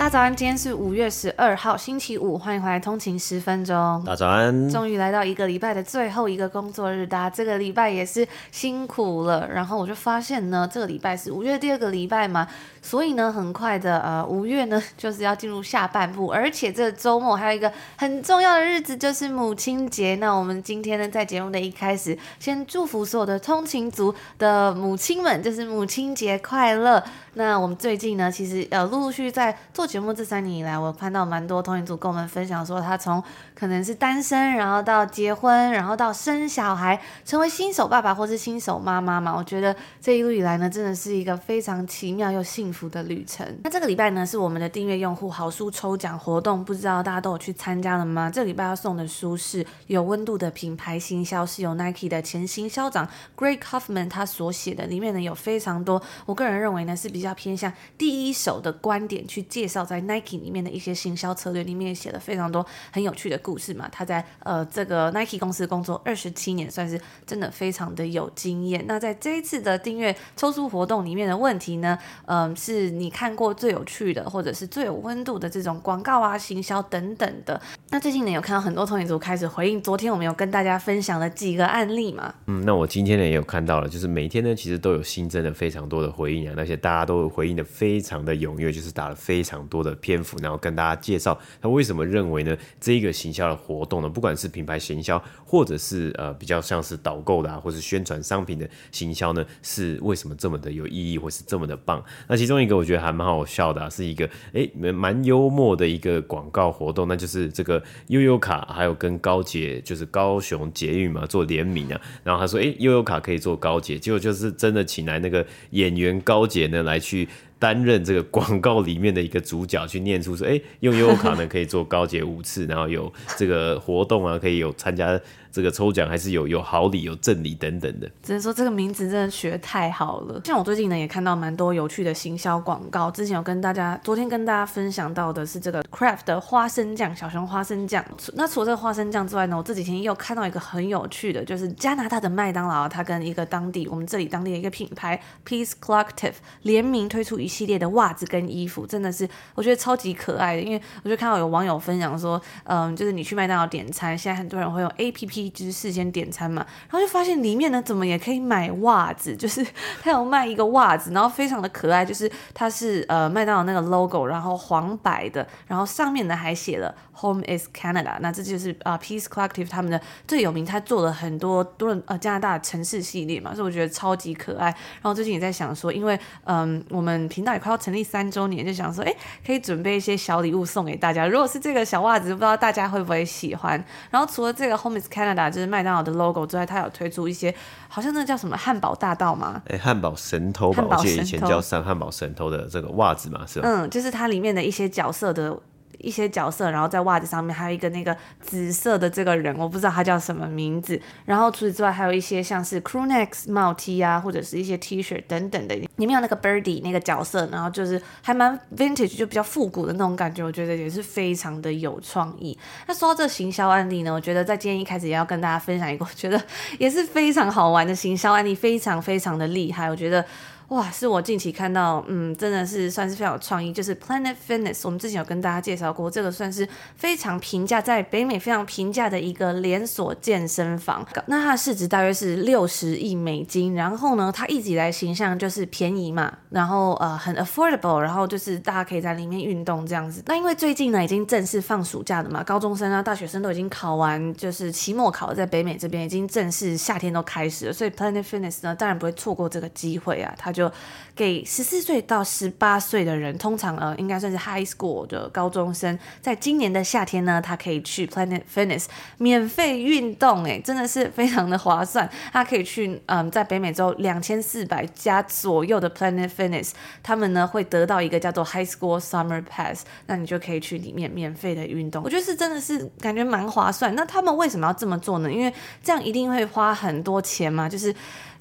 大家早安，今天是五月十二号，星期五，欢迎回来通勤十分钟。大家早安，终于来到一个礼拜的最后一个工作日，大家这个礼拜也是辛苦了。然后我就发现呢，这个礼拜是五月第二个礼拜嘛。所以呢，很快的，呃，五月呢 就是要进入下半部，而且这周末还有一个很重要的日子，就是母亲节。那我们今天呢，在节目的一开始，先祝福所有的通勤族的母亲们，就是母亲节快乐。那我们最近呢，其实呃，陆陆续续在做节目这三年以来，我看到蛮多通勤族跟我们分享说，他从可能是单身，然后到结婚，然后到生小孩，成为新手爸爸或是新手妈妈嘛。我觉得这一路以来呢，真的是一个非常奇妙又幸福。的旅程。那这个礼拜呢，是我们的订阅用户好书抽奖活动，不知道大家都有去参加了吗？这个礼拜要送的书是有温度的品牌行销，是由 Nike 的前行销长 Greg Hoffman 他所写的，里面呢有非常多，我个人认为呢是比较偏向第一手的观点去介绍在 Nike 里面的一些行销策略，里面也写了非常多很有趣的故事嘛。他在呃这个 Nike 公司工作二十七年，算是真的非常的有经验。那在这一次的订阅抽出活动里面的问题呢，嗯、是你看过最有趣的，或者是最有温度的这种广告啊、行销等等的。那最近呢，有看到很多通勤族开始回应，昨天我们有跟大家分享了几个案例嘛。嗯，那我今天呢也有看到了，就是每天呢其实都有新增了非常多的回应啊，那些大家都回应的非常的踊跃，就是打了非常多的篇幅，然后跟大家介绍他为什么认为呢这一个行销的活动呢，不管是品牌行销，或者是呃比较像是导购的啊，或是宣传商品的行销呢，是为什么这么的有意义，或是这么的棒？那其中。一个我觉得还蛮好笑的，啊，是一个哎蛮幽默的一个广告活动，那就是这个悠悠卡还有跟高捷就是高雄捷运嘛做联名啊，然后他说哎悠悠卡可以做高捷，结果就是真的请来那个演员高捷呢来去担任这个广告里面的一个主角，去念出说哎用悠游卡呢可以做高捷五次，然后有这个活动啊可以有参加。这个抽奖还是有有好礼有赠礼等等的，只能说这个名字真的学太好了。像我最近呢也看到蛮多有趣的行销广告，之前有跟大家昨天跟大家分享到的是这个 Craft 的花生酱小熊花生酱。那除了这个花生酱之外呢，我这几天又看到一个很有趣的，就是加拿大的麦当劳，它跟一个当地我们这里当地的一个品牌 Peace Collective 联名推出一系列的袜子跟衣服，真的是我觉得超级可爱的。因为我就看到有网友分享说，嗯，就是你去麦当劳点餐，现在很多人会用 APP。就是事先点餐嘛，然后就发现里面呢，怎么也可以买袜子，就是 他有卖一个袜子，然后非常的可爱，就是它是呃麦当劳那个 logo，然后黄白的，然后上面呢还写了 Home is Canada，那这就是啊、呃、Peace Collective 他们的最有名，他做了很多多呃加拿大的城市系列嘛，所以我觉得超级可爱。然后最近也在想说，因为嗯我们频道也快要成立三周年，就想说哎可以准备一些小礼物送给大家，如果是这个小袜子，不知道大家会不会喜欢。然后除了这个 Home is Canada。就是麦当劳的 logo 之外，它有推出一些，好像那叫什么汉堡大道嘛？哎、欸，汉堡神偷吧，我记得以前叫三汉堡神偷的这个袜子嘛，是吧？嗯，就是它里面的一些角色的。一些角色，然后在袜子上面还有一个那个紫色的这个人，我不知道他叫什么名字。然后除此之外，还有一些像是 crew neck 帽 T 啊，或者是一些 T 恤等等的。里面有那个 Birdy 那个角色，然后就是还蛮 Vintage，就比较复古的那种感觉，我觉得也是非常的有创意。那说到这行销案例呢，我觉得在今天一开始也要跟大家分享一个，我觉得也是非常好玩的行销案例，非常非常的厉害，我觉得。哇，是我近期看到，嗯，真的是算是非常有创意，就是 Planet Fitness，我们之前有跟大家介绍过，这个算是非常平价，在北美非常平价的一个连锁健身房。那它的市值大约是六十亿美金，然后呢，它一直以来形象就是便宜嘛，然后呃很 affordable，然后就是大家可以在里面运动这样子。那因为最近呢已经正式放暑假了嘛，高中生啊、大学生都已经考完，就是期末考，在北美这边已经正式夏天都开始了，所以 Planet Fitness 呢当然不会错过这个机会啊，它就。就给十四岁到十八岁的人，通常呃应该算是 high school 的高中生，在今年的夏天呢，他可以去 Planet Fitness 免费运动，哎，真的是非常的划算。他可以去嗯，在北美洲两千四百家左右的 Planet Fitness，他们呢会得到一个叫做 High School Summer Pass，那你就可以去里面免费的运动。我觉得是真的是感觉蛮划算。那他们为什么要这么做呢？因为这样一定会花很多钱嘛，就是。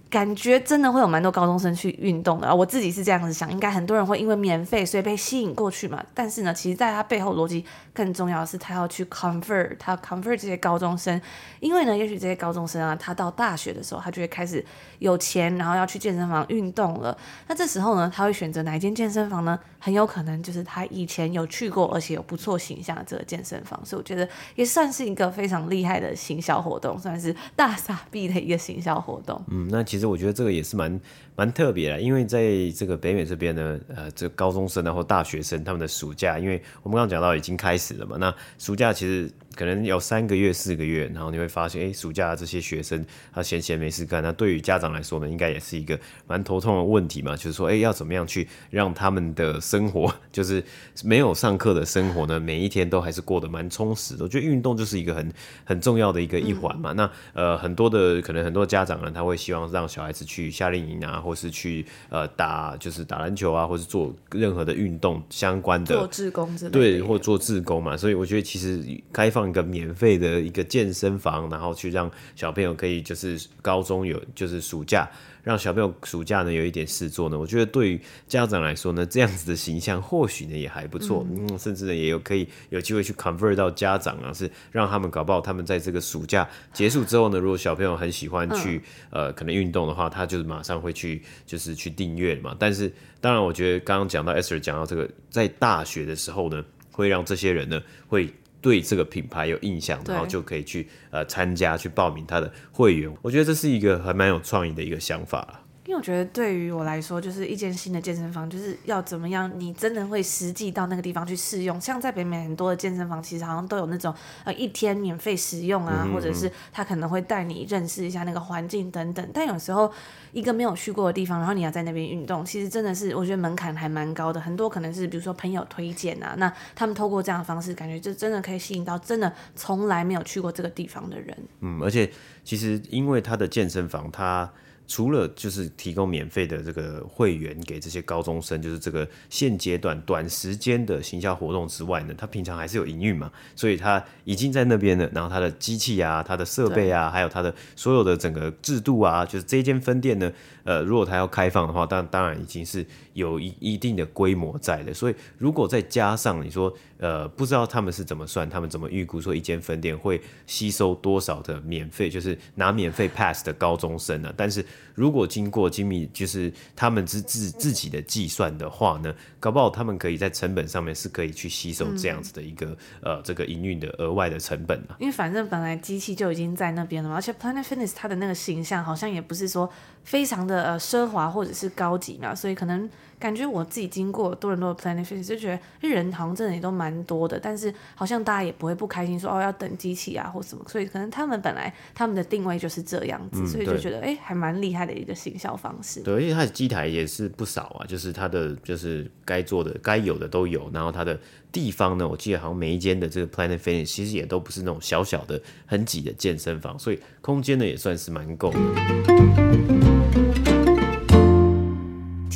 感觉真的会有蛮多高中生去运动的啊！我自己是这样子想，应该很多人会因为免费所以被吸引过去嘛。但是呢，其实在他背后逻辑更重要的是，他要去 convert，他 convert 这些高中生，因为呢，也许这些高中生啊，他到大学的时候，他就会开始有钱，然后要去健身房运动了。那这时候呢，他会选择哪一间健身房呢？很有可能就是他以前有去过，而且有不错形象的这个健身房。所以我觉得也算是一个非常厉害的行销活动，算是大傻逼的一个行销活动。嗯，那其实。其实我觉得这个也是蛮蛮特别的，因为在这个北美这边呢，呃，这高中生然后大学生他们的暑假，因为我们刚刚讲到已经开始了嘛，那暑假其实。可能有三个月、四个月，然后你会发现，哎，暑假这些学生他闲闲没事干，那对于家长来说呢，应该也是一个蛮头痛的问题嘛，就是说，哎，要怎么样去让他们的生活，就是没有上课的生活呢，每一天都还是过得蛮充实的。我觉得运动就是一个很很重要的一个一环嘛。嗯、那呃，很多的可能很多家长呢，他会希望让小孩子去夏令营啊，或是去呃打就是打篮球啊，或是做任何的运动相关的，做志工之类的，对，或做志工嘛。所以我觉得其实开放。一个免费的一个健身房，然后去让小朋友可以就是高中有就是暑假，让小朋友暑假呢有一点事做呢。我觉得对于家长来说呢，这样子的形象或许呢也还不错，嗯，嗯，甚至呢也有可以有机会去 convert 到家长啊，是让他们搞不好他们在这个暑假结束之后呢，如果小朋友很喜欢去、嗯、呃可能运动的话，他就是马上会去就是去订阅嘛。但是当然，我觉得刚刚讲到 Esther 讲到这个，在大学的时候呢，会让这些人呢会。对这个品牌有印象，然后就可以去呃参加去报名他的会员。我觉得这是一个还蛮有创意的一个想法。因为我觉得对于我来说，就是一间新的健身房，就是要怎么样，你真的会实际到那个地方去试用。像在北美很多的健身房，其实好像都有那种呃一天免费使用啊，或者是他可能会带你认识一下那个环境等等。但有时候一个没有去过的地方，然后你要在那边运动，其实真的是我觉得门槛还蛮高的。很多可能是比如说朋友推荐啊，那他们透过这样的方式，感觉就真的可以吸引到真的从来没有去过这个地方的人。嗯，而且其实因为他的健身房，他除了就是提供免费的这个会员给这些高中生，就是这个现阶段短时间的行销活动之外呢，他平常还是有营运嘛，所以他已经在那边了。然后他的机器啊、他的设备啊，还有他的所有的整个制度啊，就是这间分店呢，呃，如果他要开放的话，当当然已经是有一一定的规模在的。所以如果再加上你说，呃，不知道他们是怎么算，他们怎么预估说一间分店会吸收多少的免费，就是拿免费 pass 的高中生呢？但是如果经过精密，就是他们自自自己的计算的话呢，搞不好他们可以在成本上面是可以去吸收这样子的一个、嗯、呃这个营运的额外的成本啊。因为反正本来机器就已经在那边了嘛，而且 Planet Fitness 它的那个形象好像也不是说非常的呃奢华或者是高级嘛，所以可能。感觉我自己经过多伦多的 Planet Fitness 就觉得人好像真的也都蛮多的，但是好像大家也不会不开心说哦要等机器啊或什么，所以可能他们本来他们的定位就是这样子，嗯、所以就觉得哎还蛮厉害的一个行销方式。对，而且它的机台也是不少啊，就是它的就是该做的该有的都有，然后它的地方呢，我记得好像每一间的这个 Planet Fitness 其实也都不是那种小小的很挤的健身房，所以空间呢也算是蛮够的。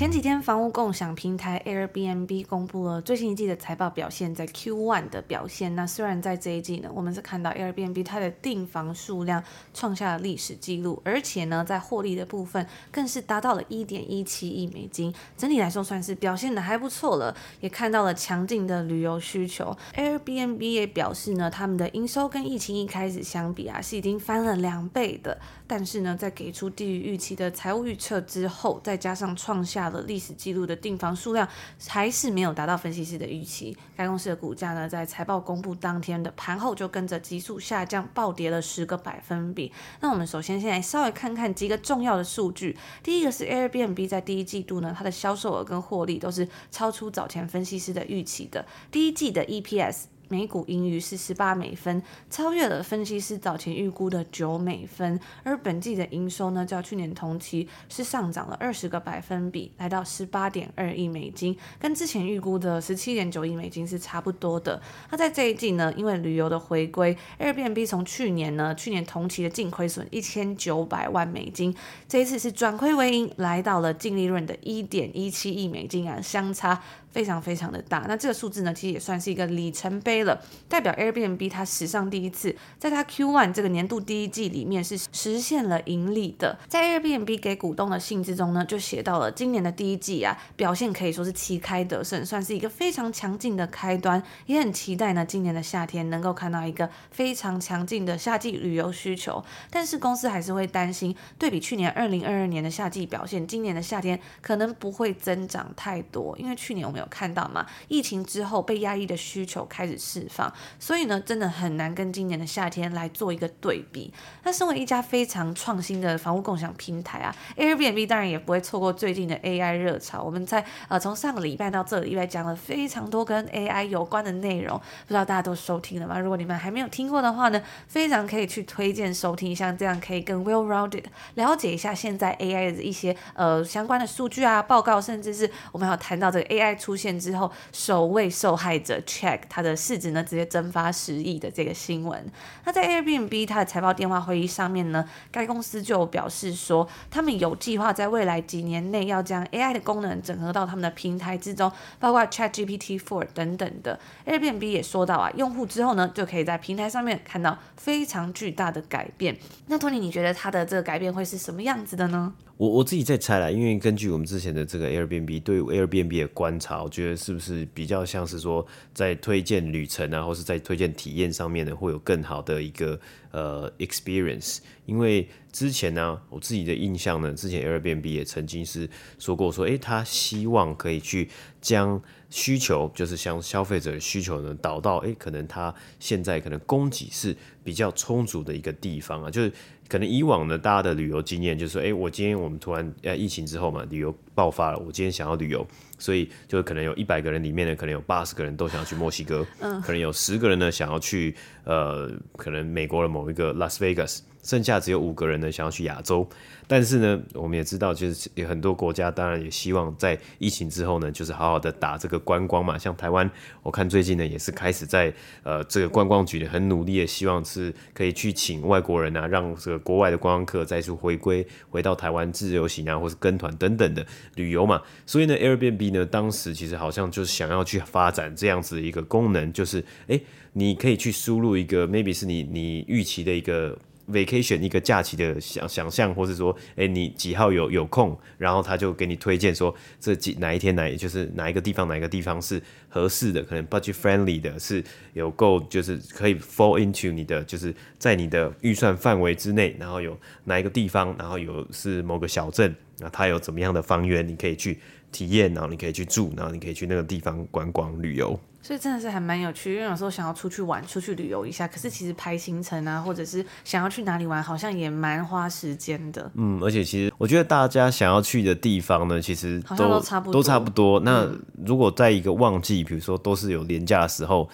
için 天，房屋共享平台 Airbnb 公布了最新一季的财报表现，在 Q1 的表现。那虽然在这一季呢，我们是看到 Airbnb 它的订房数量创下了历史记录，而且呢，在获利的部分更是达到了一点一七亿美金。整体来说，算是表现的还不错了，也看到了强劲的旅游需求。Airbnb 也表示呢，他们的营收跟疫情一开始相比啊，是已经翻了两倍的。但是呢，在给出低于预期的财务预测之后，再加上创下了历史记录的订房数量，还是没有达到分析师的预期。该公司的股价呢，在财报公布当天的盘后就跟着急速下降，暴跌了十个百分比。那我们首先先来稍微看看几个重要的数据。第一个是 Airbnb 在第一季度呢，它的销售额跟获利都是超出早前分析师的预期的。第一季的 EPS。每股盈余是十八美分，超越了分析师早前预估的九美分。而本季的营收呢，较去年同期是上涨了二十个百分比，来到十八点二亿美金，跟之前预估的十七点九亿美金是差不多的。那在这一季呢，因为旅游的回归，Airbnb 从去年呢，去年同期的净亏损一千九百万美金，这一次是转亏为盈，来到了净利润的一点一七亿美金啊，相差。非常非常的大，那这个数字呢，其实也算是一个里程碑了，代表 Airbnb 它史上第一次，在它 Q1 这个年度第一季里面是实现了盈利的。在 Airbnb 给股东的信之中呢，就写到了今年的第一季啊，表现可以说是旗开得胜，算是一个非常强劲的开端，也很期待呢，今年的夏天能够看到一个非常强劲的夏季旅游需求。但是公司还是会担心，对比去年二零二二年的夏季表现，今年的夏天可能不会增长太多，因为去年我们有有。看到吗？疫情之后被压抑的需求开始释放，所以呢，真的很难跟今年的夏天来做一个对比。那身为一家非常创新的房屋共享平台啊，Airbnb 当然也不会错过最近的 AI 热潮。我们在呃从上个礼拜到这个礼拜讲了非常多跟 AI 有关的内容，不知道大家都收听了吗？如果你们还没有听过的话呢，非常可以去推荐收听，像这样可以更 well-rounded 了解一下现在 AI 的一些呃相关的数据啊、报告，甚至是我们还有谈到这个 AI 出。出现之后，首位受害者 Check 他的市值呢，直接蒸发十亿的这个新闻。那在 Airbnb 它的财报电话会议上面呢，该公司就表示说，他们有计划在未来几年内要将 AI 的功能整合到他们的平台之中，包括 ChatGPT 4等等的。Airbnb 也说到啊，用户之后呢，就可以在平台上面看到非常巨大的改变。那 Tony，你觉得它的这个改变会是什么样子的呢？我我自己在猜啦，因为根据我们之前的这个 Airbnb 对 Airbnb 的观察，我觉得是不是比较像是说在推荐旅程啊，或是在推荐体验上面呢，会有更好的一个呃 experience。因为之前呢，我自己的印象呢，之前 Airbnb 也曾经是说过说，诶，他希望可以去将需求，就是像消费者的需求呢，导到诶，可能他现在可能供给是比较充足的一个地方啊，就是。可能以往呢，大家的旅游经验就是说，哎，我今天我们突然呃疫情之后嘛，旅游爆发了，我今天想要旅游，所以就可能有一百个人里面呢，可能有八十个人都想要去墨西哥，嗯，可能有十个人呢想要去呃，可能美国的某一个 Las Vegas。剩下只有五个人呢，想要去亚洲，但是呢，我们也知道，就是有很多国家当然也希望在疫情之后呢，就是好好的打这个观光嘛。像台湾，我看最近呢也是开始在呃这个观光局呢很努力的，希望是可以去请外国人啊，让这个国外的观光客再次回归回到台湾自由行啊，或是跟团等等的旅游嘛。所以呢，Airbnb 呢当时其实好像就是想要去发展这样子的一个功能，就是哎，你可以去输入一个 maybe 是你你预期的一个。Vacation 一个假期的想想象，或是说，哎，你几号有有空，然后他就给你推荐说，这几哪一天哪，就是哪一个地方哪一个地方是合适的，可能 budget friendly 的，是有够就是可以 fall into 你的，就是在你的预算范围之内，然后有哪一个地方，然后有是某个小镇，那它有怎么样的房源，你可以去体验，然后你可以去住，然后你可以去那个地方观光旅游。所以真的是还蛮有趣，因为有时候想要出去玩、出去旅游一下，可是其实排行程啊，或者是想要去哪里玩，好像也蛮花时间的。嗯，而且其实我觉得大家想要去的地方呢，其实都都差不多，都差不多。那如果在一个旺季，比如说都是有廉价的时候，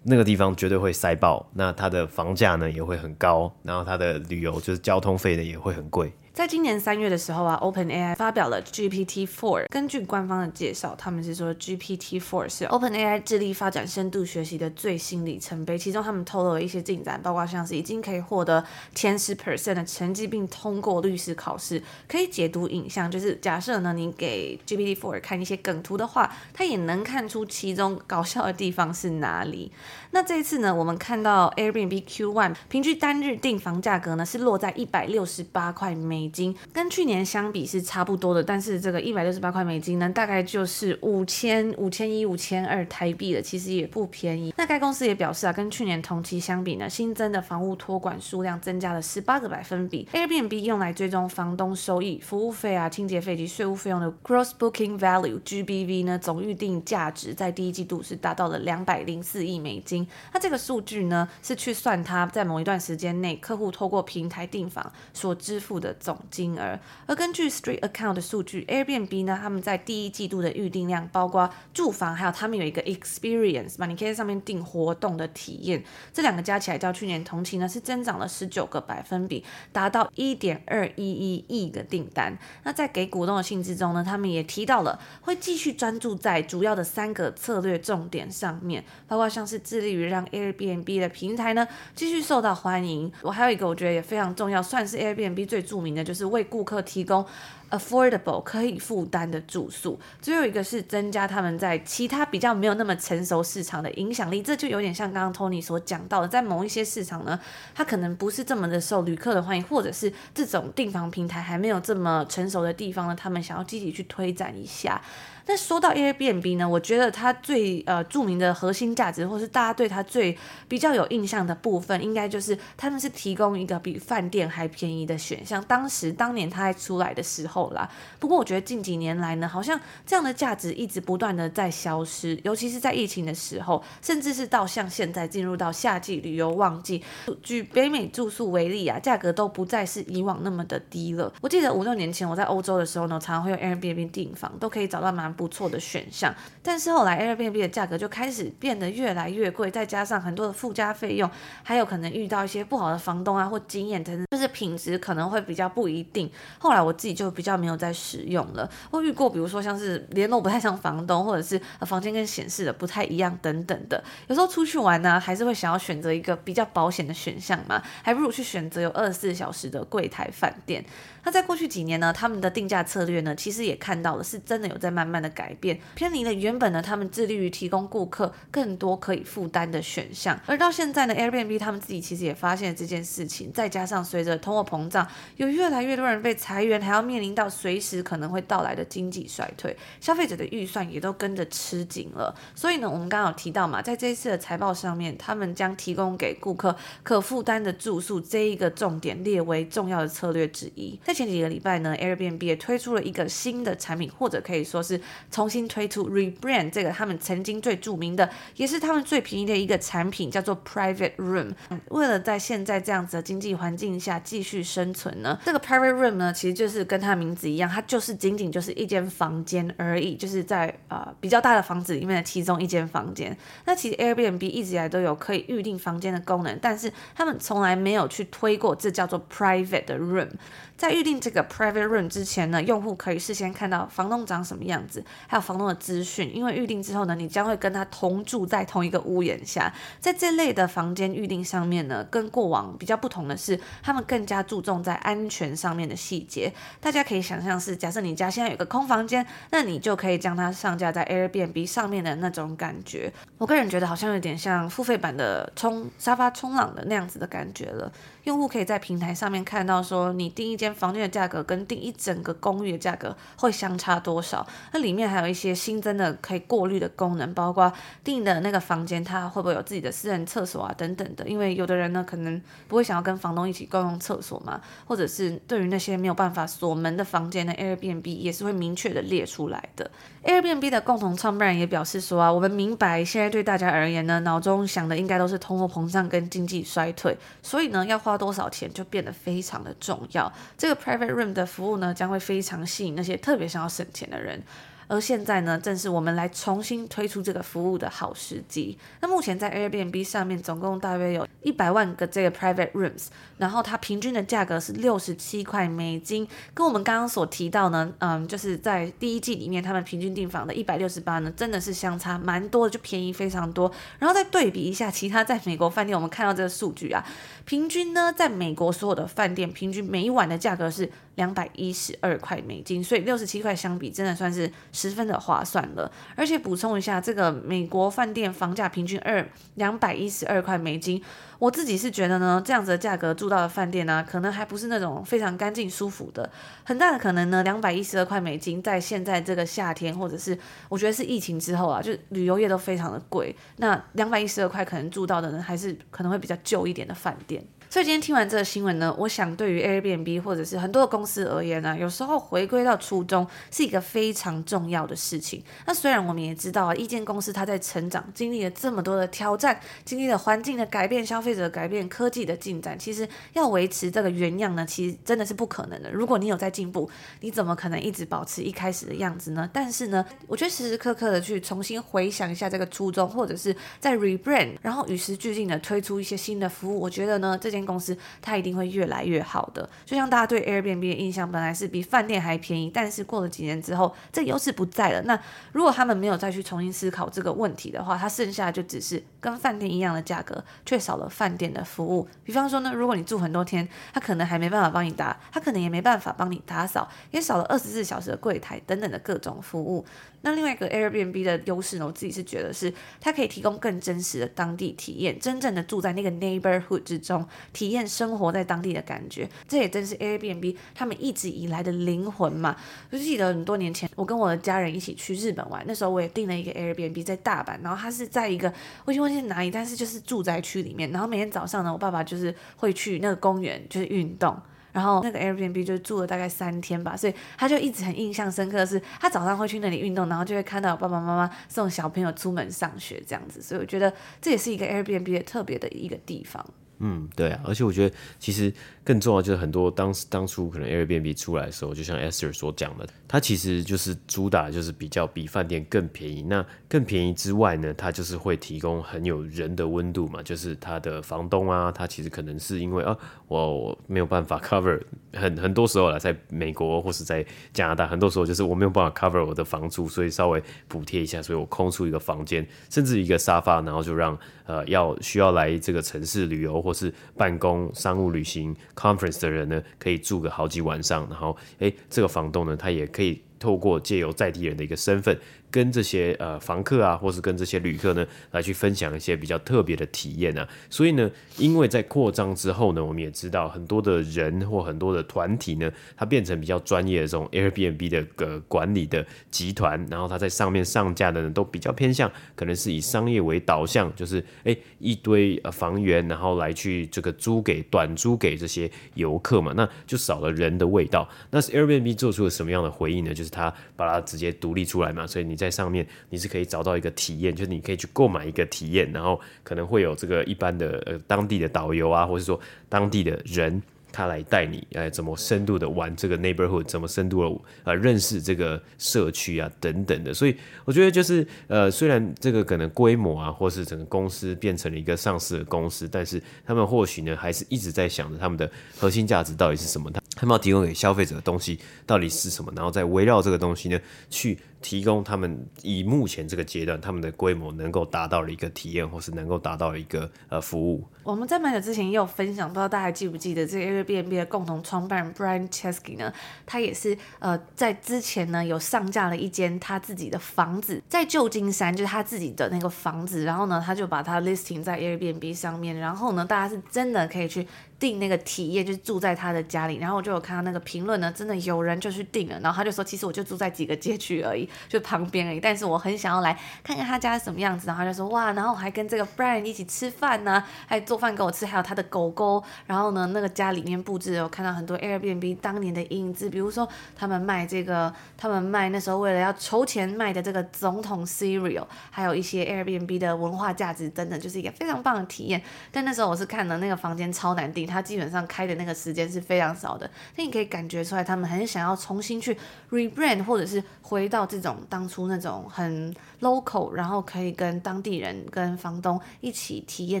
那个地方绝对会塞爆，那它的房价呢也会很高，然后它的旅游就是交通费呢也会很贵。在今年三月的时候啊，OpenAI 发表了 GPT-4。根据官方的介绍，他们是说 GPT-4 是 OpenAI 致力发展深度学习的最新里程碑。其中他们透露了一些进展，包括像是已经可以获得前十 percent 的成绩，并通过律师考试，可以解读影像。就是假设呢，你给 GPT-4 看一些梗图的话，它也能看出其中搞笑的地方是哪里。那这一次呢，我们看到 Airbnb Q1 平均单日订房价格呢是落在一百六十八块美。美金跟去年相比是差不多的，但是这个一百六十八块美金呢，大概就是五千五千一五千二台币了，其实也不便宜。那该公司也表示啊，跟去年同期相比呢，新增的房屋托管数量增加了十八个百分比。Airbnb 用来追踪房东收益、服务费啊、清洁费及税务费用的 Gross Booking Value（GBV） 呢，总预订价值在第一季度是达到了两百零四亿美金。那这个数据呢，是去算它在某一段时间内客户透过平台订房所支付的总金额，而根据 Street Account 的数据，Airbnb 呢，他们在第一季度的预订量，包括住房，还有他们有一个 Experience 嘛，你可以在上面订活动的体验，这两个加起来较去年同期呢是增长了十九个百分比，达到一点二一一亿的订单。那在给股东的信之中呢，他们也提到了会继续专注在主要的三个策略重点上面，包括像是致力于让 Airbnb 的平台呢继续受到欢迎。我还有一个我觉得也非常重要，算是 Airbnb 最著名的。就是为顾客提供 affordable 可以负担的住宿，最后一个是增加他们在其他比较没有那么成熟市场的影响力，这就有点像刚刚 Tony 所讲到的，在某一些市场呢，它可能不是这么的受旅客的欢迎，或者是这种订房平台还没有这么成熟的地方呢，他们想要积极去推展一下。那说到 Airbnb 呢，我觉得它最呃著名的核心价值，或是大家对它最比较有印象的部分，应该就是他们是提供一个比饭店还便宜的选项。当时当年它还出来的时候啦，不过我觉得近几年来呢，好像这样的价值一直不断的在消失，尤其是在疫情的时候，甚至是到像现在进入到夏季旅游旺季，举北美住宿为例啊，价格都不再是以往那么的低了。我记得五六年前我在欧洲的时候呢，常常会用 Airbnb 订房，都可以找到蛮。不错的选项，但是后来 Airbnb 的价格就开始变得越来越贵，再加上很多的附加费用，还有可能遇到一些不好的房东啊或经验等等，就是品质可能会比较不一定。后来我自己就比较没有再使用了。我遇过，比如说像是联络不太像房东，或者是房间跟显示的不太一样等等的。有时候出去玩呢，还是会想要选择一个比较保险的选项嘛，还不如去选择有二十四小时的柜台饭店。那在过去几年呢，他们的定价策略呢，其实也看到了，是真的有在慢慢的改变，偏离了原本呢，他们致力于提供顾客更多可以负担的选项。而到现在呢，Airbnb 他们自己其实也发现了这件事情，再加上随着通货膨胀，有越来越多人被裁员，还要面临到随时可能会到来的经济衰退，消费者的预算也都跟着吃紧了。所以呢，我们刚刚有提到嘛，在这一次的财报上面，他们将提供给顾客可负担的住宿这一个重点列为重要的策略之一。前几个礼拜呢，Airbnb 也推出了一个新的产品，或者可以说是重新推出 rebrand 这个他们曾经最著名的，也是他们最便宜的一个产品，叫做 Private Room。为了在现在这样子的经济环境下继续生存呢，这个 Private Room 呢，其实就是跟它的名字一样，它就是仅仅就是一间房间而已，就是在呃比较大的房子里面的其中一间房间。那其实 Airbnb 一直以来都有可以预定房间的功能，但是他们从来没有去推过这叫做 Private 的 Room。在预定这个 private room 之前呢，用户可以事先看到房东长什么样子，还有房东的资讯。因为预定之后呢，你将会跟他同住在同一个屋檐下。在这类的房间预定上面呢，跟过往比较不同的是，他们更加注重在安全上面的细节。大家可以想象是，假设你家现在有个空房间，那你就可以将它上架在 Airbnb 上面的那种感觉。我个人觉得好像有点像付费版的冲沙发冲浪的那样子的感觉了。用户可以在平台上面看到说，你订一间房间的价格跟订一整个公寓的价格会相差多少。那里面还有一些新增的可以过滤的功能，包括订的那个房间它会不会有自己的私人厕所啊等等的。因为有的人呢可能不会想要跟房东一起共用厕所嘛，或者是对于那些没有办法锁门的房间呢，Airbnb 也是会明确的列出来的。Airbnb 的共同创办人也表示说啊，我们明白现在对大家而言呢，脑中想的应该都是通货膨胀跟经济衰退，所以呢要花花多少钱就变得非常的重要。这个 Private Room 的服务呢，将会非常吸引那些特别想要省钱的人。而现在呢，正是我们来重新推出这个服务的好时机。那目前在 Airbnb 上面，总共大约有一百万个这个 private rooms，然后它平均的价格是六十七块美金，跟我们刚刚所提到呢，嗯，就是在第一季里面，他们平均订房的一百六十八呢，真的是相差蛮多的，就便宜非常多。然后再对比一下其他在美国饭店，我们看到这个数据啊，平均呢，在美国所有的饭店平均每一晚的价格是两百一十二块美金，所以六十七块相比，真的算是十分的划算了。而且补充一下，这个美国饭店房价平均二两百一十二块美金，我自己是觉得呢，这样子的价格住到的饭店呢、可能还不是那种非常干净舒服的。很大的可能呢，两百一十二块美金，在现在这个夏天，或者是我觉得是疫情之后啊，就旅游业都非常的贵。那两百一十二块可能住到的呢，还是可能会比较旧一点的饭店。所以今天听完这个新闻呢，我想对于 Airbnb 或者是很多的公司而言呢，有时候回归到初衷是一个非常重要的事情。那虽然我们也知道啊，一间公司它在成长，经历了这么多的挑战，经历了环境的改变、消费者改变、科技的进展，其实要维持这个原样呢，其实真的是不可能的。如果你有在进步，你怎么可能一直保持一开始的样子呢？但是呢，我觉得时时刻刻的去重新回想一下这个初衷，或者是在 rebrand，然后与时俱进的推出一些新的服务，我觉得呢，这件公司它一定会越来越好的，就像大家对 Airbnb 的印象本来是比饭店还便宜，但是过了几年之后，这优势不在了。那如果他们没有再去重新思考这个问题的话，它剩下就只是跟饭店一样的价格，却少了饭店的服务。比方说呢，如果你住很多天，他可能还没办法帮你打，他可能也没办法帮你打扫，也少了二十四小时的柜台等等的各种服务。那另外一个 Airbnb 的优势呢，我自己是觉得是它可以提供更真实的当地体验，真正的住在那个 neighborhood 之中。体验生活在当地的感觉，这也正是 Airbnb 他们一直以来的灵魂嘛。就记得很多年前，我跟我的家人一起去日本玩，那时候我也订了一个 Airbnb 在大阪，然后它是在一个我已经忘记是哪里，但是就是住宅区里面。然后每天早上呢，我爸爸就是会去那个公园就是运动，然后那个 Airbnb 就住了大概三天吧，所以他就一直很印象深刻的是，他早上会去那里运动，然后就会看到爸爸妈妈送小朋友出门上学这样子，所以我觉得这也是一个 Airbnb 的特别的一个地方。嗯，对啊，而且我觉得其实更重要就是很多当时当初可能 Airbnb 出来的时候，就像 Esther 所讲的，它其实就是主打就是比较比饭店更便宜。那更便宜之外呢，它就是会提供很有人的温度嘛，就是它的房东啊，他其实可能是因为啊，我我没有办法 cover 很很多时候啦，在美国或是在加拿大，很多时候就是我没有办法 cover 我的房租，所以稍微补贴一下，所以我空出一个房间，甚至一个沙发，然后就让呃要需要来这个城市旅游。或是办公、商务旅行、conference 的人呢，可以住个好几晚上，然后，诶，这个房东呢，他也可以透过借由在地人的一个身份。跟这些呃房客啊，或是跟这些旅客呢，来去分享一些比较特别的体验啊。所以呢，因为在扩张之后呢，我们也知道很多的人或很多的团体呢，它变成比较专业的这种 Airbnb 的个管理的集团，然后它在上面上架的呢，都比较偏向可能是以商业为导向，就是诶一堆房源，然后来去这个租给短租给这些游客嘛，那就少了人的味道。那是 Airbnb 做出了什么样的回应呢？就是它把它直接独立出来嘛，所以你在上面你是可以找到一个体验，就是你可以去购买一个体验，然后可能会有这个一般的呃当地的导游啊，或者说当地的人。他来带你，哎，怎么深度的玩这个 neighborhood，怎么深度的呃认识这个社区啊，等等的。所以我觉得就是呃，虽然这个可能规模啊，或是整个公司变成了一个上市的公司，但是他们或许呢，还是一直在想着他们的核心价值到底是什么，他们要提供给消费者的东西到底是什么，然后再围绕这个东西呢，去提供他们以目前这个阶段他们的规模能够达到的一个体验，或是能够达到的一个呃服务。我们在蛮久之前也有分享，不知道大家还记不记得这个 Airbnb 的共同创办人 Brian Chesky 呢？他也是呃在之前呢有上架了一间他自己的房子，在旧金山，就是他自己的那个房子，然后呢他就把它 listing 在 Airbnb 上面，然后呢大家是真的可以去订那个体验，就是住在他的家里，然后我就有看到那个评论呢，真的有人就去订了，然后他就说其实我就住在几个街区而已，就旁边而已，但是我很想要来看看他家是什么样子，然后他就说哇，然后我还跟这个 Brian 一起吃饭呢，还做饭给我吃，还有他的狗狗。然后呢，那个家里面布置，有看到很多 Airbnb 当年的影子，比如说他们卖这个，他们卖那时候为了要筹钱卖的这个总统 Cereal，还有一些 Airbnb 的文化价值等等，就是一个非常棒的体验。但那时候我是看了那个房间超难订，他基本上开的那个时间是非常少的。那你可以感觉出来，他们很想要重新去 rebrand，或者是回到这种当初那种很 local，然后可以跟当地人、跟房东一起体验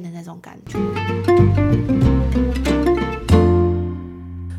的那种感觉。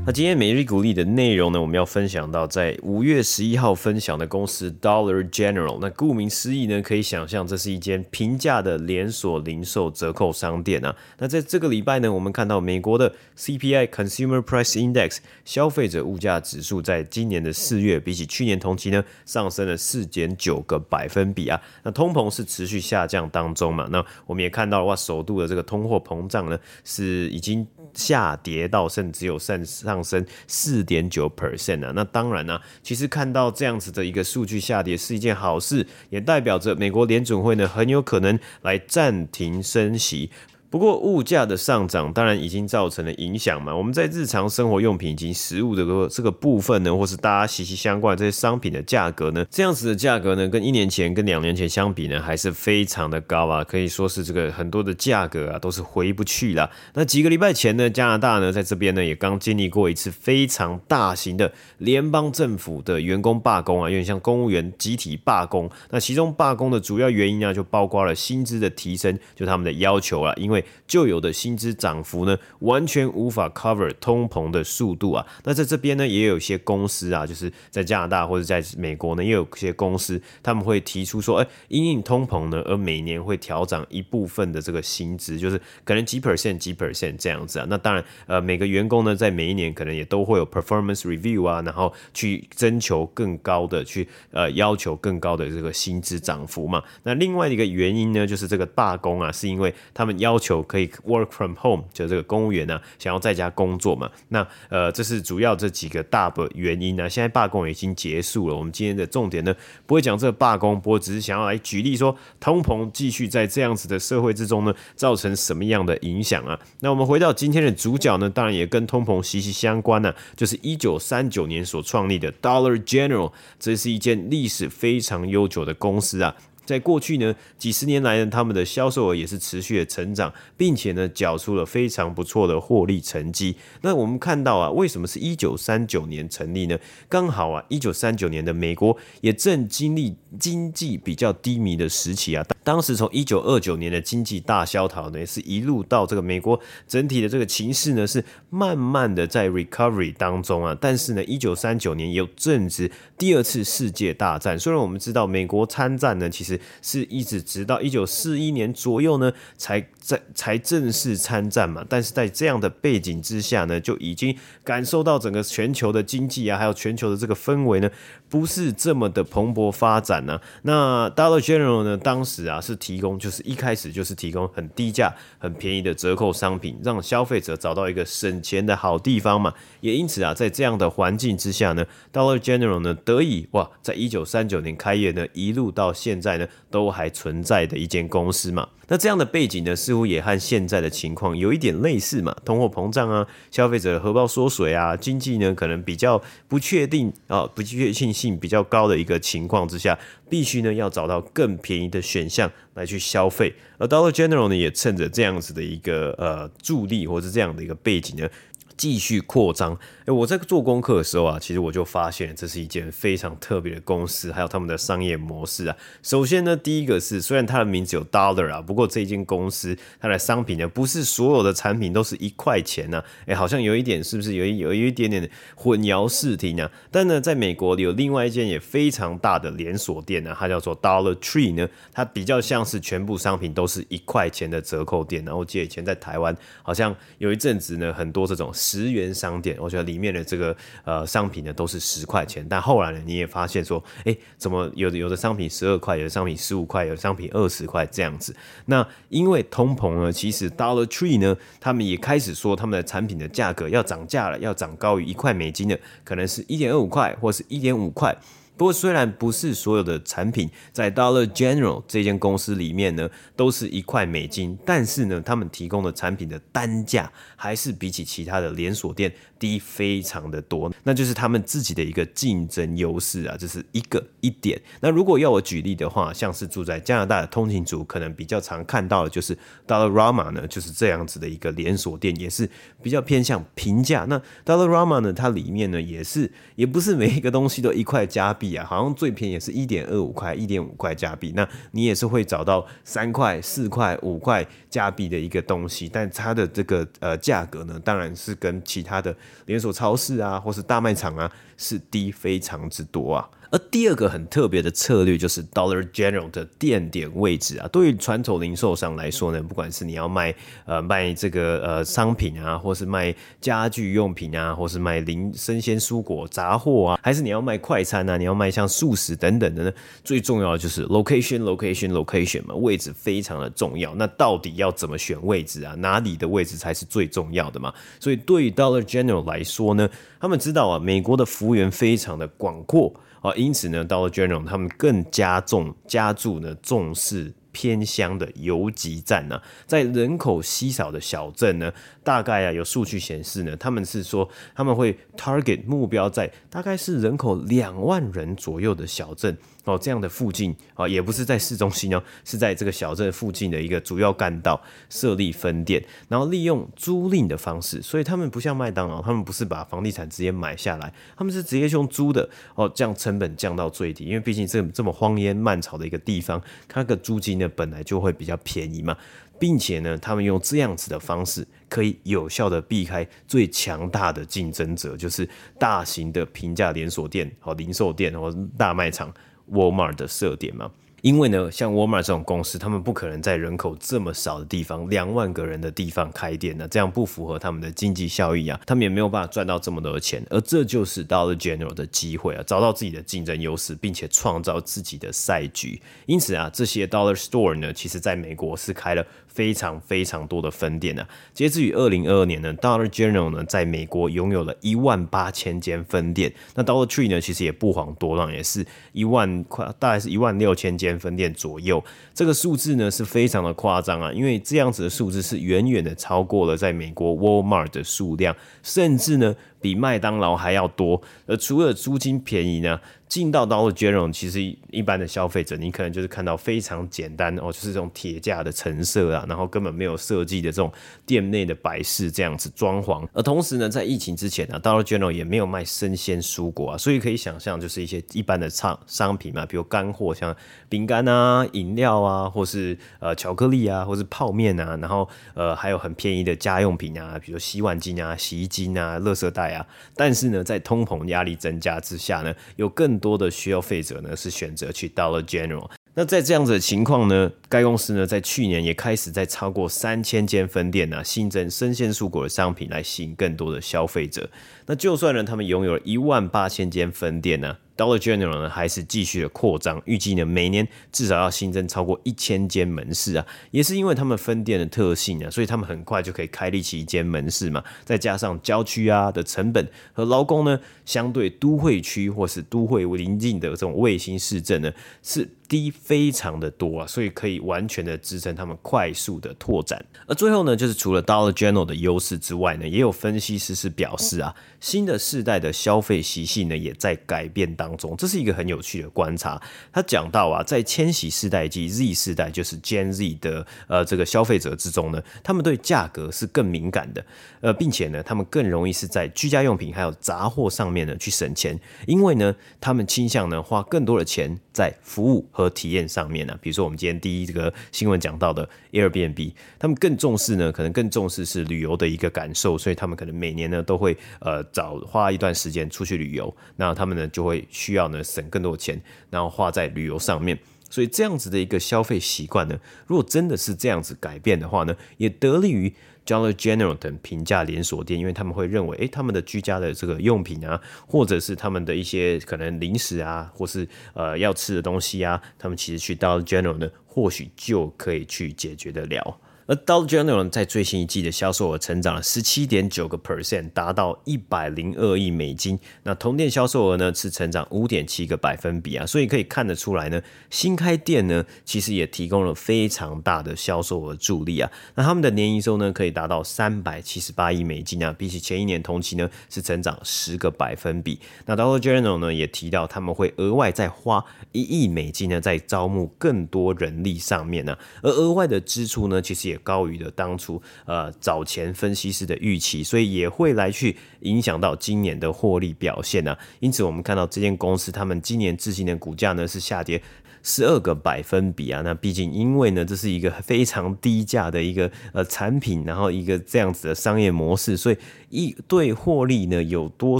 那今天每日股历的内容呢，我们要分享到在五月十一号分享的公司 Dollar General。那顾名思义呢，可以想象这是一间平价的连锁零售折扣商店啊。那在这个礼拜呢，我们看到美国的 CPI Consumer Price Index 消费者物价指数在今年的四月，比起去年同期呢，上升了四点九个百分比啊。那通膨是持续下降当中嘛。那我们也看到了哇，首度的这个通货膨胀呢，是已经下跌到甚至只有剩上。上升四点九 percent 啊，那当然呢、啊，其实看到这样子的一个数据下跌是一件好事，也代表着美国联准会呢很有可能来暂停升息。不过物价的上涨当然已经造成了影响嘛。我们在日常生活用品以及食物的这个这个部分呢，或是大家息息相关这些商品的价格呢，这样子的价格呢，跟一年前、跟两年前相比呢，还是非常的高啊，可以说是这个很多的价格啊都是回不去了。那几个礼拜前呢，加拿大呢在这边呢也刚经历过一次非常大型的联邦政府的员工罢工啊，有点像公务员集体罢工。那其中罢工的主要原因呢，就包括了薪资的提升，就他们的要求了，因为旧有的薪资涨幅呢，完全无法 cover 通膨的速度啊。那在这边呢，也有一些公司啊，就是在加拿大或者在美国呢，也有一些公司他们会提出说，哎，因应通膨呢，而每年会调涨一部分的这个薪资，就是可能几 percent 几 percent 这样子啊。那当然，呃，每个员工呢，在每一年可能也都会有 performance review 啊，然后去征求更高的，去呃要求更高的这个薪资涨幅嘛。那另外一个原因呢，就是这个罢工啊，是因为他们要求。求可以 work from home，就这个公务员呢、啊，想要在家工作嘛？那呃，这是主要这几个大的原因呢、啊。现在罢工已经结束了，我们今天的重点呢，不会讲这个罢工，不过只是想要来举例说，通膨继续在这样子的社会之中呢，造成什么样的影响啊？那我们回到今天的主角呢，当然也跟通膨息息相关呢、啊，就是一九三九年所创立的 Dollar General，这是一间历史非常悠久的公司啊。在过去呢，几十年来呢，他们的销售额也是持续的成长，并且呢，缴出了非常不错的获利成绩。那我们看到啊，为什么是一九三九年成立呢？刚好啊，一九三九年的美国也正经历经济比较低迷的时期啊。当时从一九二九年的经济大萧条呢，是一路到这个美国整体的这个情势呢，是慢慢的在 recovery 当中啊。但是呢，一九三九年也有正值第二次世界大战。虽然我们知道美国参战呢，其实是一直直到一九四一年左右呢，才在才正式参战嘛。但是在这样的背景之下呢，就已经感受到整个全球的经济啊，还有全球的这个氛围呢，不是这么的蓬勃发展呢、那 Dollar General 呢，当时啊。是提供，就是一开始就是提供很低价、很便宜的折扣商品，让消费者找到一个省钱的好地方嘛。也因此啊，在这样的环境之下呢，Dollar General 呢得以哇，在一九三九年开业呢，一路到现在呢，都还存在的一间公司嘛。那这样的背景呢，似乎也和现在的情况有一点类似嘛。通货膨胀啊，消费者的荷包缩水啊，经济呢可能比较不确定啊，不确定性比较高的一个情况之下，必须呢要找到更便宜的选项来去消费。而 Dollar General 呢，也趁着这样子的一个呃助力，或是这样的一个背景呢。继续扩张。诶，我在做功课的时候啊，其实我就发现这是一间非常特别的公司，还有他们的商业模式啊。首先呢，第一个是虽然它的名字有 Dollar 啊，不过这间公司它的商品呢，不是所有的产品都是一块钱呢、啊。诶，好像有一点是不是有一有一点点混淆视听啊？但呢，在美国有另外一间也非常大的连锁店呢、它叫做 Dollar Tree 呢，它比较像是全部商品都是一块钱的折扣店。然后我记得以前在台湾好像有一阵子呢，很多这种。十元商店，我觉得里面的这个呃商品呢都是十块钱，但后来呢你也发现说，哎，怎么有的有的商品十二块，有的商品十五块，有的商品二十块这样子？那因为通膨呢，其实 Dollar Tree 呢，他们也开始说他们的产品的价格要涨价了，要涨高于一块美金的，可能是一点二五块或是一点五块。不过，虽然不是所有的产品在 Dollar General 这间公司里面呢，都是一块美金，但是呢，他们提供的产品的单价还是比起其他的连锁店低非常的多，那就是他们自己的一个竞争优势啊，这是一个一点。那如果要我举例的话，像是住在加拿大的通勤族，可能比较常看到的就是 Dollar Rama 呢，就是这样子的一个连锁店，也是比较偏向平价。那 Dollar Rama 呢，它里面呢也是，也不是每一个东西都一块加币。好像最便宜也是一点二五块，一点五块加币。那你也是会找到三块、四块、五块加币的一个东西，但它的这个呃价格呢，当然是跟其他的连锁超市啊，或是大卖场啊，是低非常之多啊。而第二个很特别的策略就是 Dollar General 的店点位置啊。对于传统零售商来说呢，不管是你要卖呃卖这个呃商品啊，或是卖家具用品啊，或是卖零生鲜蔬果杂货啊，还是你要卖快餐啊，你要卖像素食等等的呢，最重要的就是 location location location 嘛，位置非常的重要。那到底要怎么选位置啊？哪里的位置才是最重要的嘛？所以对于 Dollar General 来说呢，他们知道啊，美国的幅员非常的广阔。啊，因此呢，Dollar General 他们更加重加注呢重视偏乡的游击战呢，在人口稀少的小镇呢，大概啊有数据显示呢，他们是说他们会 target 目标在大概是人口两万人左右的小镇。哦，这样的附近啊，也不是在市中心哦，是在这个小镇附近的一个主要干道设立分店，然后利用租赁的方式，所以他们不像麦当劳，他们不是把房地产直接买下来，他们是直接用租的哦，这样成本降到最低，因为毕竟这这么荒烟蔓草的一个地方，它的租金呢本来就会比较便宜嘛，并且呢，他们用这样子的方式可以有效的避开最强大的竞争者，就是大型的平价连锁店和零售店或大卖场。Walmart 的设点嘛，因为呢，像 Walmart 这种公司，他们不可能在人口这么少的地方，两万个人的地方开店呢，这样不符合他们的经济效益啊，他们也没有办法赚到这么多的钱，而这就是 Dollar General 的机会啊，找到自己的竞争优势，并且创造自己的赛局。因此啊，这些 Dollar Store 呢，其实在美国是开了。非常非常多的分店啊！截至于二零二二年呢，Dollar General 呢在美国拥有了一万八千间分店。那 Dollar Tree 呢，其实也不遑多让，也是一万块，大概是一万六千间分店左右。这个数字呢是非常的夸张啊，因为这样子的数字是远远的超过了在美国 Walmart 的数量，甚至呢比麦当劳还要多。而除了租金便宜呢，进到 Dollar General，其实一般的消费者，你可能就是看到非常简单哦，就是这种铁架的陈设啊，然后根本没有设计的这种店内的摆饰这样子装潢。而同时呢，在疫情之前呢，Dollar General 也没有卖生鲜蔬果啊，所以可以想象，就是一些一般的商商品嘛，比如干货，像饼干啊、饮料啊，或是呃巧克力啊，或是泡面啊，然后呃还有很便宜的家用品啊，比如洗碗巾啊、洗衣精啊、垃圾袋。但是呢，在通膨压力增加之下呢，有更多的需要费者呢是选择去 Dollar General。那在这样子的情况呢，该公司呢在去年也开始在超过三千间分店呢、新增生鲜蔬果的商品来吸引更多的消费者。那就算呢他们拥有了一万八千间分店呢、Dollar General 呢还是继续的扩张，预计呢每年至少要新增超过一千间门市啊，也是因为他们分店的特性啊，所以他们很快就可以开立起一间门市嘛。再加上郊区啊的成本和劳工呢，相对都会区或是都会邻近的这种卫星市镇呢是低非常的多啊，所以可以完全的支撑他们快速的拓展。而最后呢，就是除了 Dollar General 的优势之外呢，也有分析师是表示啊，新的世代的消费习性呢也在改变当。当中，这是一个很有趣的观察。他讲到啊，在千禧世代及 Z 世代，就是 Gen Z 的呃这个消费者之中呢，他们对价格是更敏感的，呃，并且呢，他们更容易是在居家用品还有杂货上面呢去省钱，因为呢，他们倾向呢花更多的钱在服务和体验上面呢、啊。比如说我们今天第一这个新闻讲到的 Airbnb，他们更重视呢，可能更重视是旅游的一个感受，所以他们可能每年呢都会呃早花一段时间出去旅游，那他们呢就会。需要呢省更多钱，然后花在旅游上面，所以这样子的一个消费习惯呢，如果真的是这样子改变的话呢，也得利于 Dollar General 等平价连锁店，因为他们会认为，诶，他们的居家的这个用品啊，或者是他们的一些可能零食啊，或是呃要吃的东西啊，他们其实去到了 General 呢，或许就可以去解决得了。而 Dollar General 在最新一季的销售额成长了十七点九个 percent，达到一百零二亿美金。那同店销售额呢是成长五点七个百分比啊，所以可以看得出来呢，新开店呢其实也提供了非常大的销售额助力啊。那他们的年营收呢可以达到三百七十八亿美金啊，比起前一年同期呢是成长十个百分比。那 Dollar General 呢也提到他们会额外再花一亿美金呢在招募更多人力上面呢、而额外的支出呢其实也高于了当初呃早前分析师的预期，所以也会来去影响到今年的获利表现啊。因此，我们看到这间公司他们今年至今的股价呢是下跌十二个百分比啊。那毕竟因为呢这是一个非常低价的一个呃产品，然后一个这样子的商业模式，所以一对获利呢有多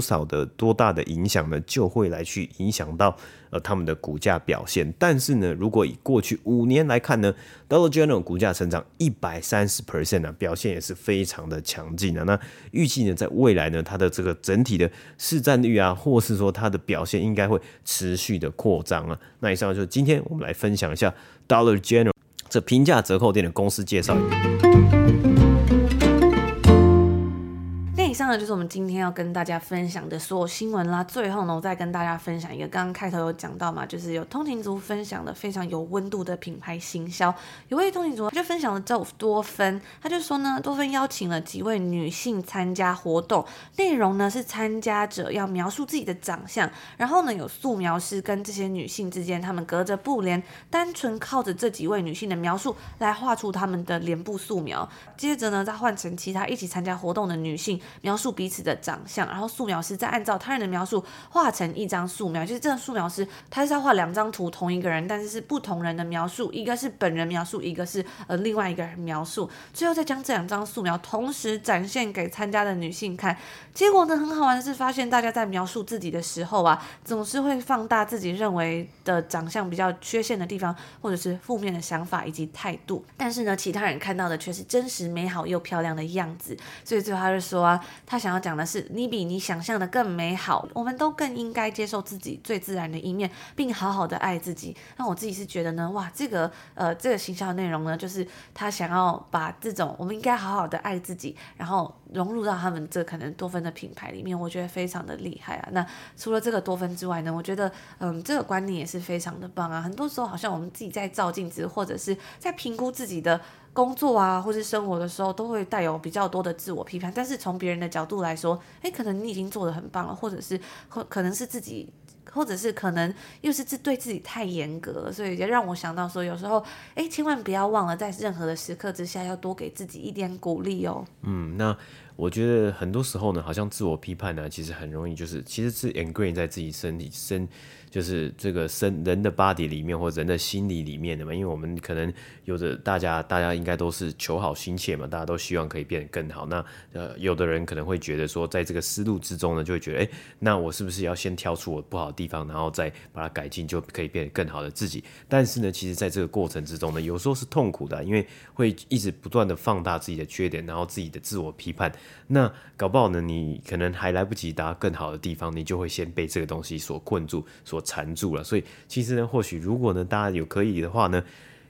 少的多大的影响呢，就会来去影响到。他们的股价表现，但是呢，如果以过去五年来看呢，Dollar General 股价成长一百三十 percent 呢，表现也是非常的强劲啊。那预计呢，在未来呢，它的这个整体的市占率啊，或是说它的表现，应该会持续的扩张啊。那以上就是今天我们来分享一下 Dollar General 这平价折扣店的公司介绍。以上呢就是我们今天要跟大家分享的所有新闻啦。最后呢，我再跟大家分享一个，刚刚开头有讲到嘛，就是有通勤族分享的非常有温度的品牌行销。有位通勤族他就分享了叫多芬，他就说呢，多芬邀请了几位女性参加活动，内容呢是参加者要描述自己的长相，然后呢有素描师跟这些女性之间，他们隔着布帘，单纯靠着这几位女性的描述来画出他们的脸部素描，接着呢再换成其他一起参加活动的女性。描述彼此的长相，然后素描师再按照他人的描述画成一张素描。就是这个素描师，他是要画两张图，同一个人，但是是不同人的描述，一个是本人描述，一个是呃另外一个人描述。最后再将这两张素描同时展现给参加的女性看。结果呢，很好玩的是，发现大家在描述自己的时候啊，总是会放大自己认为的长相比较缺陷的地方，或者是负面的想法以及态度。但是呢，其他人看到的却是真实、美好又漂亮的样子。所以最后他就说啊。他想要讲的是，你比你想象的更美好。我们都更应该接受自己最自然的一面，并好好的爱自己。那我自己是觉得呢，哇，这个呃，这个行销内容呢，就是他想要把这种我们应该好好的爱自己，然后融入到他们这可能多芬的品牌里面，我觉得非常的厉害啊。那除了这个多芬之外呢，我觉得嗯，这个观念也是非常的棒啊。很多时候好像我们自己在照镜子，或者是在评估自己的。工作啊，或是生活的时候，都会带有比较多的自我批判。但是从别人的角度来说，诶，可能你已经做的很棒了，或者是可可能是自己，或者是可能又是自对自己太严格了，所以也让我想到说，有时候，诶，千万不要忘了，在任何的时刻之下，要多给自己一点鼓励哦。嗯，那我觉得很多时候呢，好像自我批判呢，其实很容易就是，其实是 ingrain 在自己身体身。就是这个身人的 body 里面或人的心理里面的嘛，因为我们可能有的大家大家应该都是求好心切嘛，大家都希望可以变得更好。那呃，有的人可能会觉得说，在这个思路之中呢，就会觉得，哎，那我是不是要先挑出我不好的地方，然后再把它改进，就可以变得更好的自己？但是呢，其实在这个过程之中呢，有时候是痛苦的，因为会一直不断的放大自己的缺点，然后自己的自我批判。那搞不好呢，你可能还来不及搭更好的地方，你就会先被这个东西所困住，所缠住了。所以其实呢，或许如果呢，大家有可以的话呢。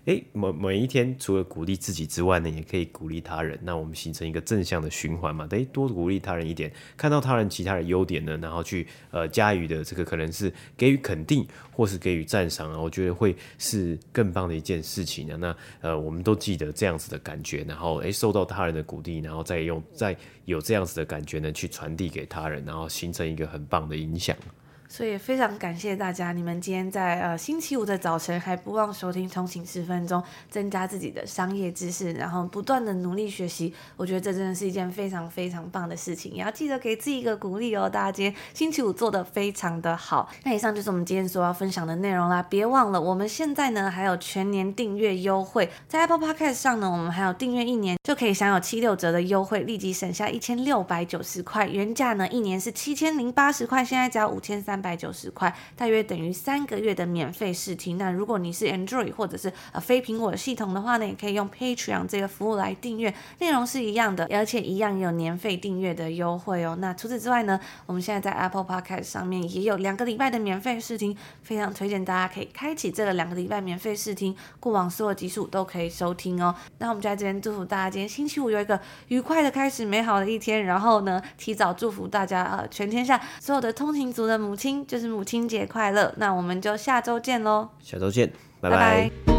诶，每每一天除了鼓励自己之外呢，也可以鼓励他人。那我们形成一个正向的循环嘛？诶，多鼓励他人一点，看到他人其他的优点呢，然后去呃加以的这个可能是给予肯定，或是给予赞赏啊，我觉得会是更棒的一件事情啊。那呃，我们都记得这样子的感觉，然后诶，受到他人的鼓励，然后再用再有这样子的感觉呢，去传递给他人，然后形成一个很棒的影响。所以非常感谢大家，你们今天在呃星期五的早晨还不忘收听通勤十分钟，增加自己的商业知识，然后不断的努力学习，我觉得这真的是一件非常非常棒的事情，也要记得给自己一个鼓励哦。大家今天星期五做的非常的好，那以上就是我们今天所要分享的内容啦。别忘了，我们现在呢还有全年订阅优惠，在 Apple Podcast 上呢，我们还有订阅一年就可以享有七六折的优惠，立即省下一千六百九十块，原价呢一年是七千零八十块，现在只要五千三。三百九十块，大约等于三个月的免费试听。那如果你是 Android 或者是呃非苹果系统的话呢，也可以用 Patreon 这个服务来订阅，内容是一样的，而且一样有年费订阅的优惠哦。那除此之外呢，我们现在在 Apple Podcast 上面也有两个礼拜的免费试听，非常推荐大家可以开启这个两个礼拜免费试听，过往所有集数都可以收听哦。那我们就在这边祝福大家今天星期五有一个愉快的开始，美好的一天。然后呢，提早祝福大家呃，全天下所有的通勤族的母亲亲，就是母亲节快乐。那我们就下周见喽，下周见，拜拜。拜拜。